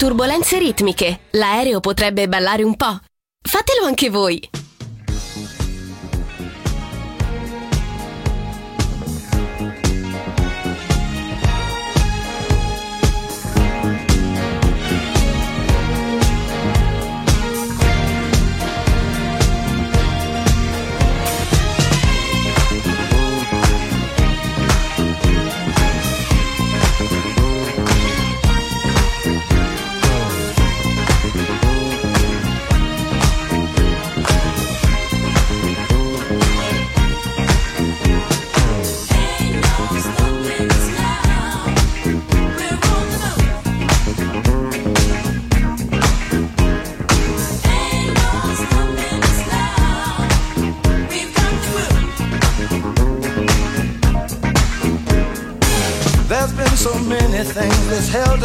turbolenze ritmiche. L'aereo potrebbe ballare un po'. Fatelo anche voi!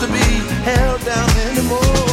to be held down anymore.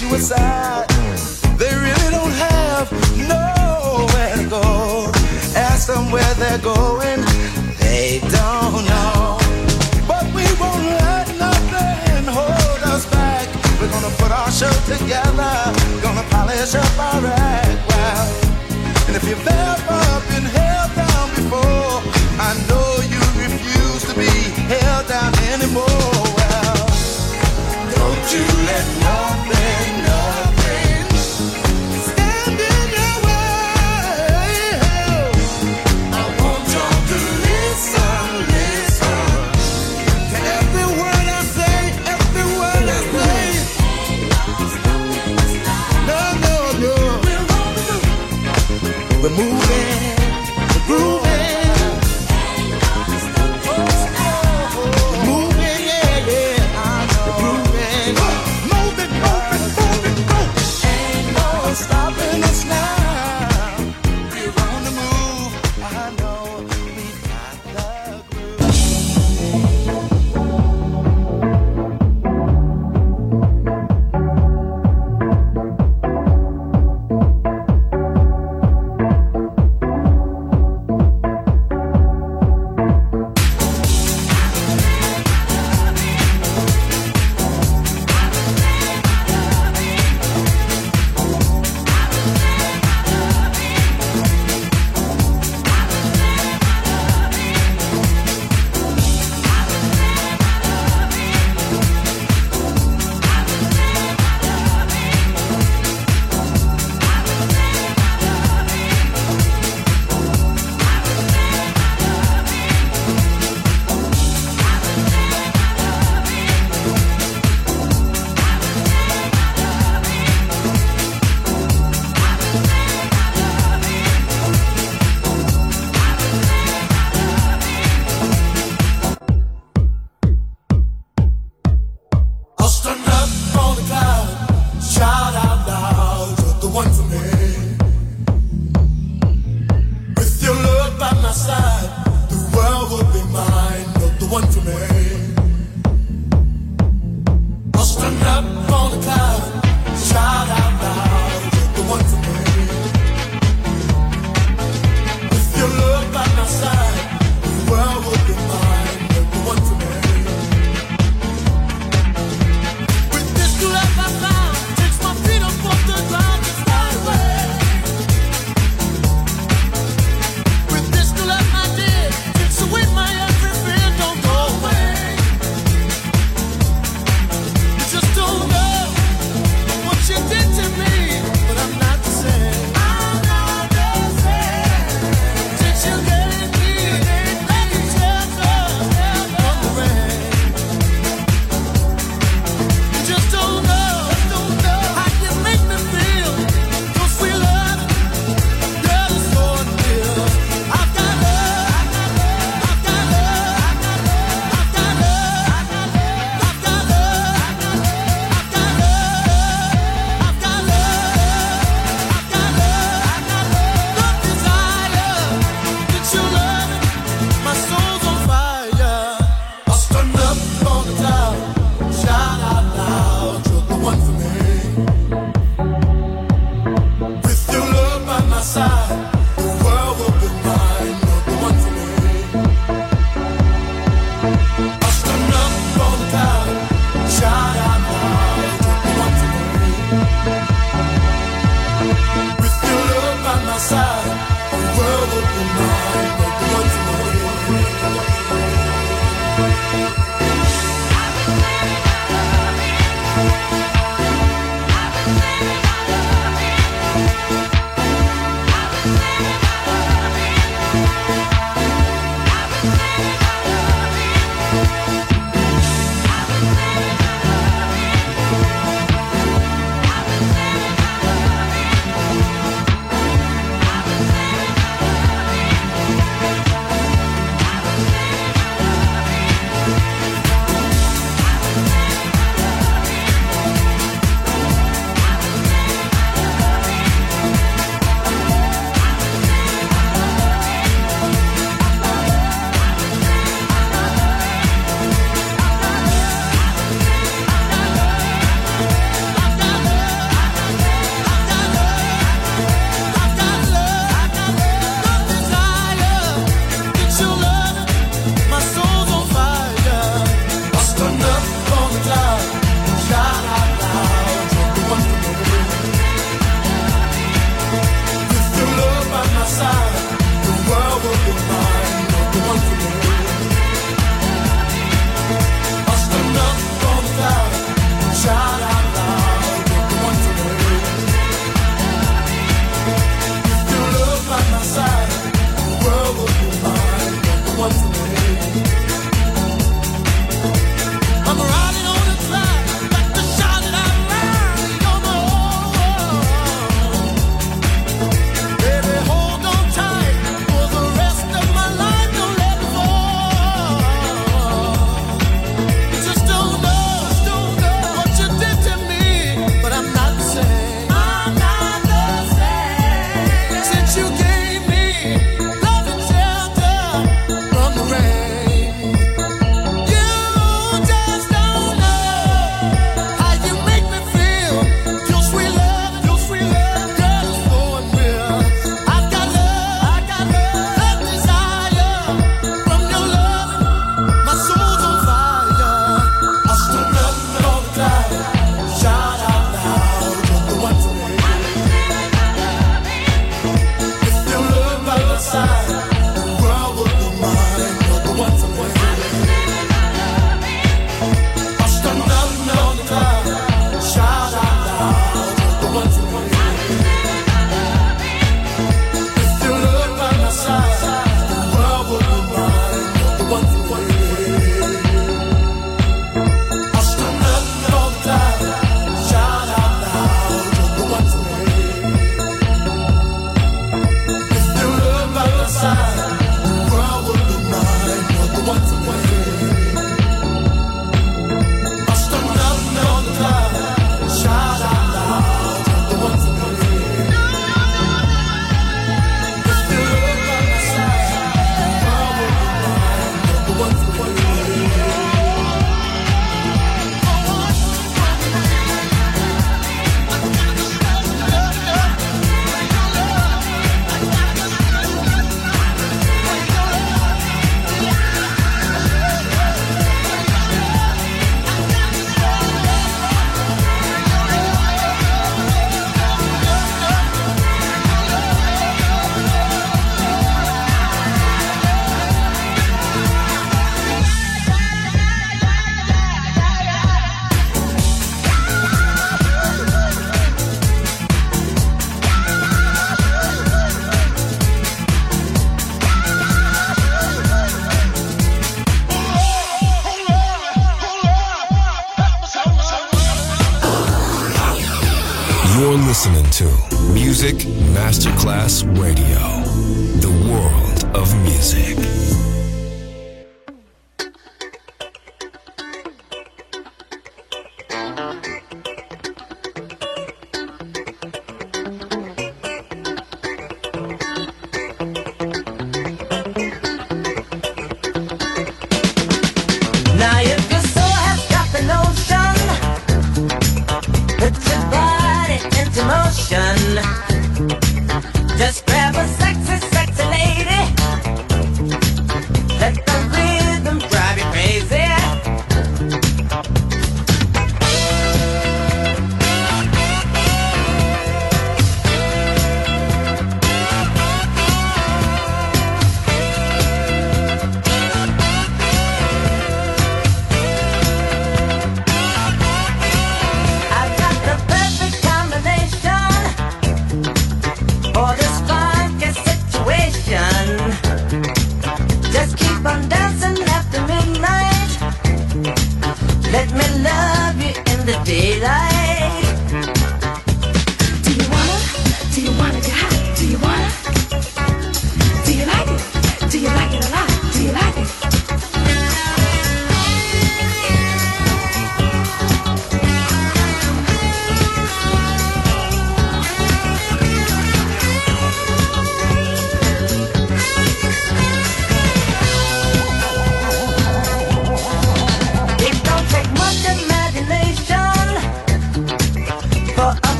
you was out.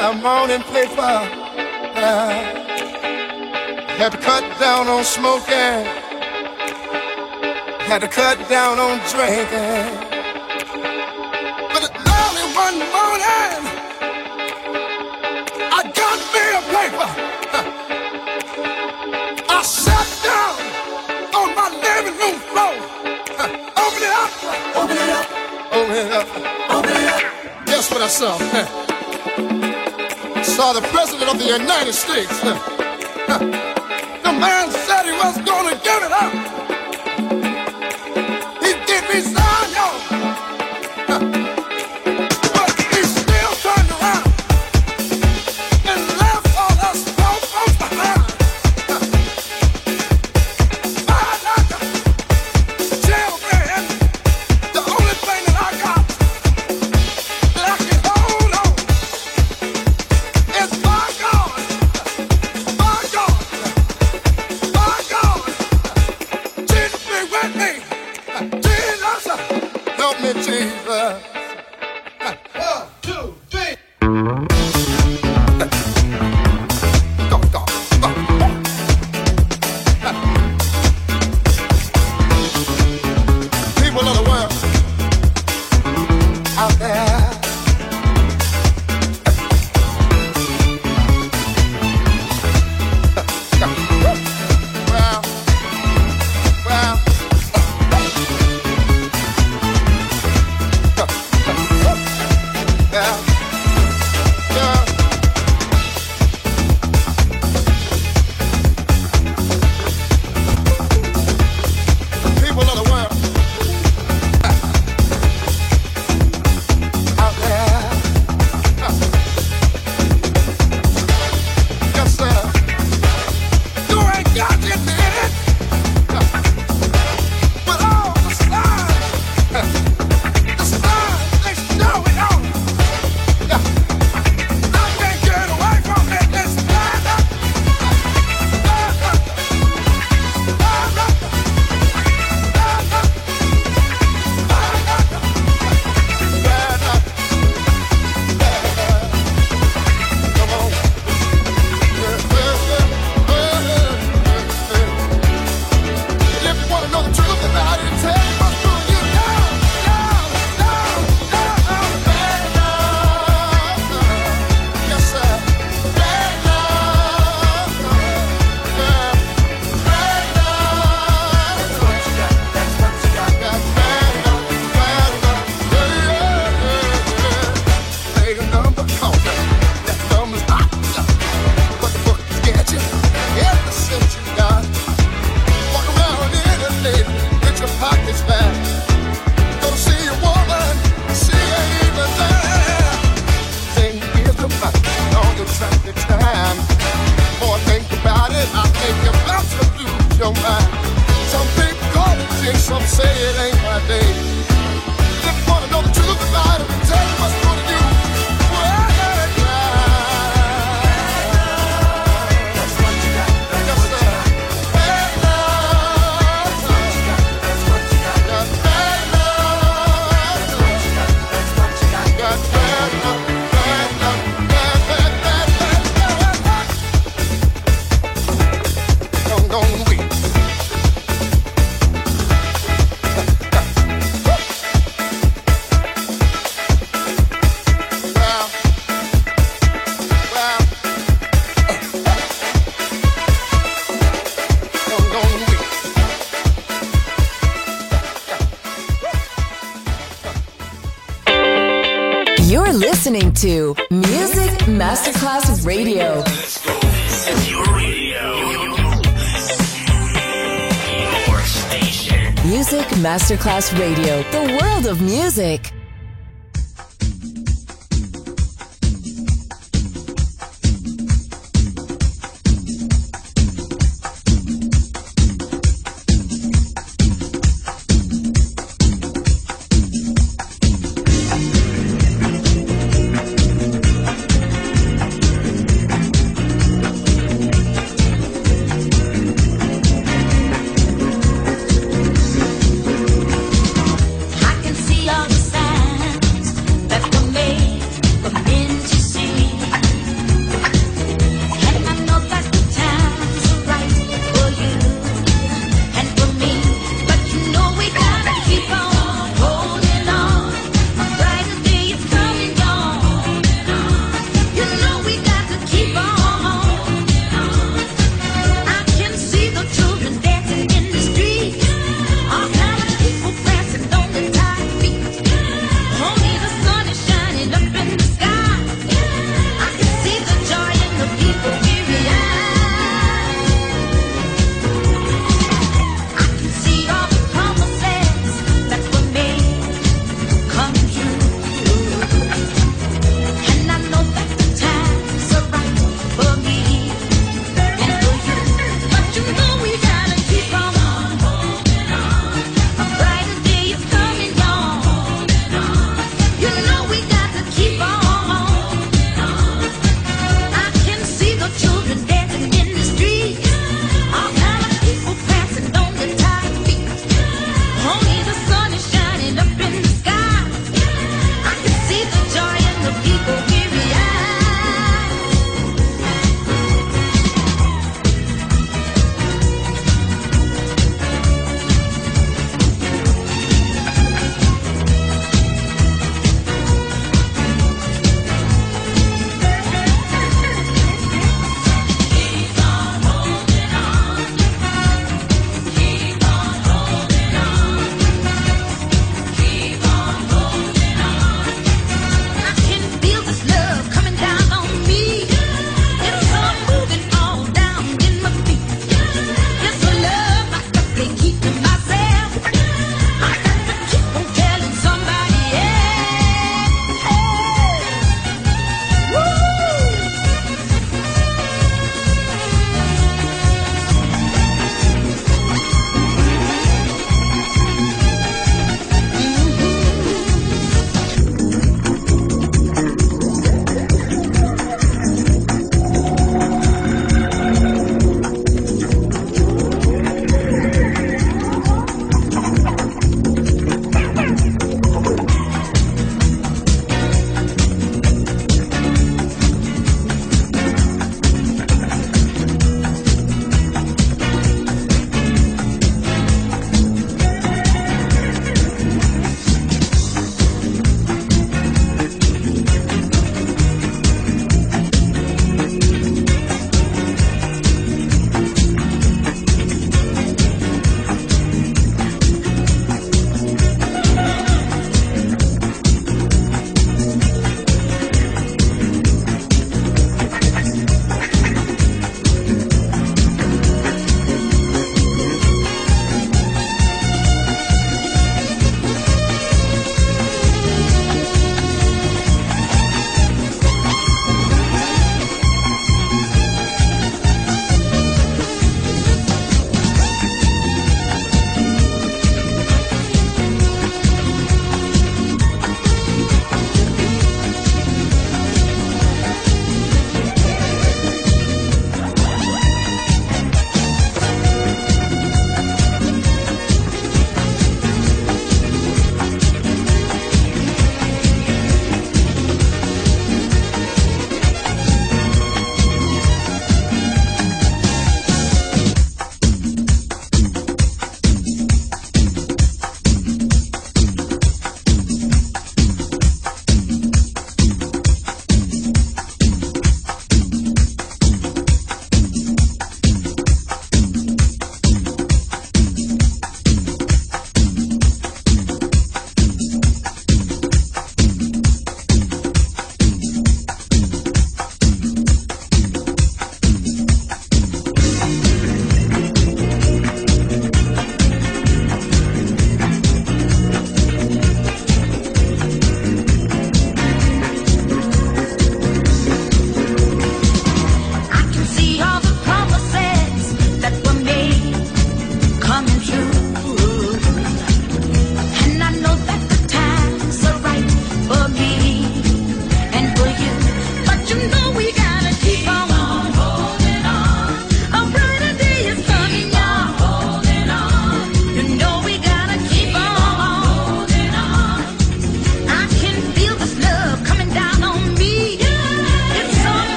I'm on and play fire. Had to cut down on smoking. Had to cut down on drinking. But early one morning, I got me a paper. I sat down on my living room floor. Open it up. Open it up. Open it up. Open it up. Guess what I saw? saw the President of the United States. The man said he was going to You're listening to Music Masterclass Radio. Your station. Music Masterclass Radio, the world of music.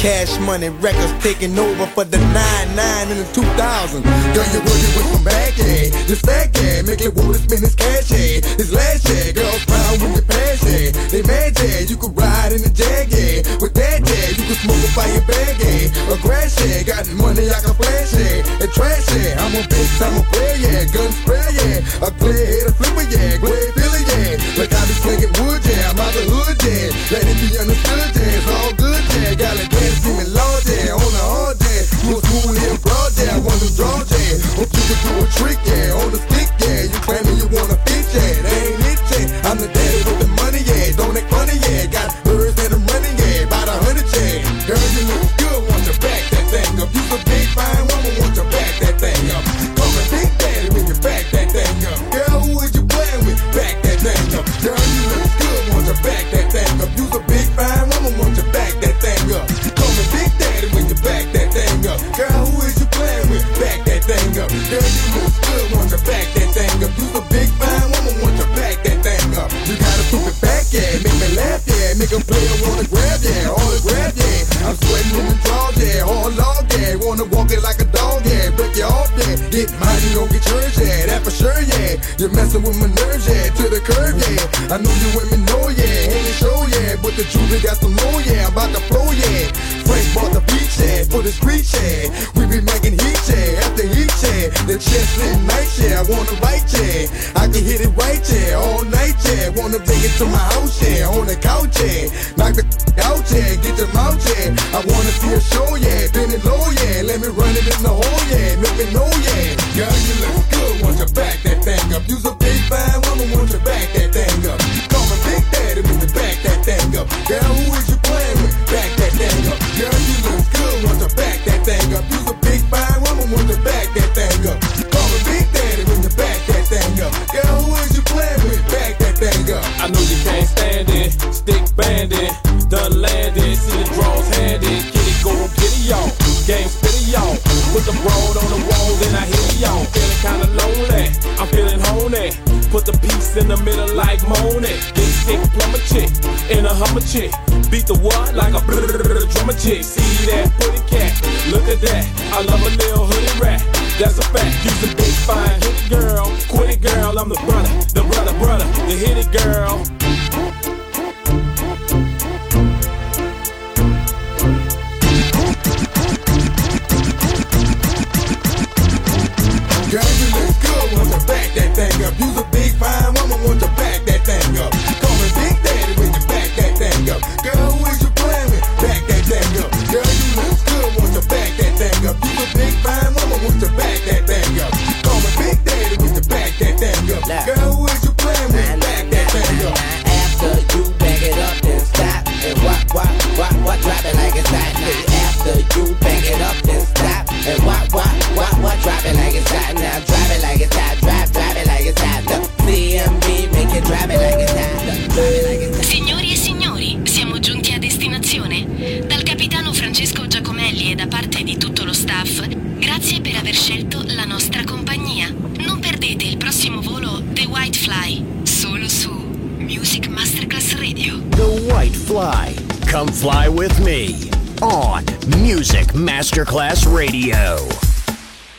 Cash money records taking over for the 9-9 in the 2000. Girl, you working with some bag, yeah. This fat, yeah. Make it wanna spend his cash, yeah. His last, yeah. Girls proud with your pass, yeah. They mad, yeah. You could ride in the Jag, yeah. With that, yeah. You could smoke a fire bag, yeah. A grass, yeah. Got money I can flash, yeah. And trash, yeah. I'm a bitch, I'm a player, yeah. Gun spray, yeah. A clear head, a flipper, yeah. Glad Billy, yeah. Like I be slinging wood, yeah. I'm out the hood, yeah. Let it be understood, yeah. It's all good, yeah. Got a dance, me loud, yeah. On the hard, yeah. You a smooth here, broad, yeah. I want to draw, yeah. Hope you can do a trick, yeah. On the stick, yeah. You claiming you wanna fit, yeah. That ain't it, yeah. I'm the daddy with the money, yeah. Don't act funny, yeah. Got Make a player wanna grab. All the grab, yeah. I'm sweating in the drawers, yeah. Hard log, yeah. Wanna walk it like a dog, yeah. Break you off, yeah. Get you gon' get yours, yeah. That for sure, yeah. You're messing with my nerves, yeah. To the curb, yeah. I know you women know, yeah. Ain't a show, yeah. But the truth, got some more, yeah. About to flow, yeah. Frank bought the beach, yeah. For the street, yeah. We be making heat, yeah. The chest night, yeah. I wanna write, yeah. I can hit it right, yeah. All night, yeah. Wanna bring it to my house, yeah. On the couch, yeah. Knock the out, yeah. Get your mouth, yeah. I wanna see a show, yeah. Bend it low, yeah. Let me run it in the hole, yeah. Make me know, yeah. Girl, you look good. Want you back that thing up. You's a big fine brrrr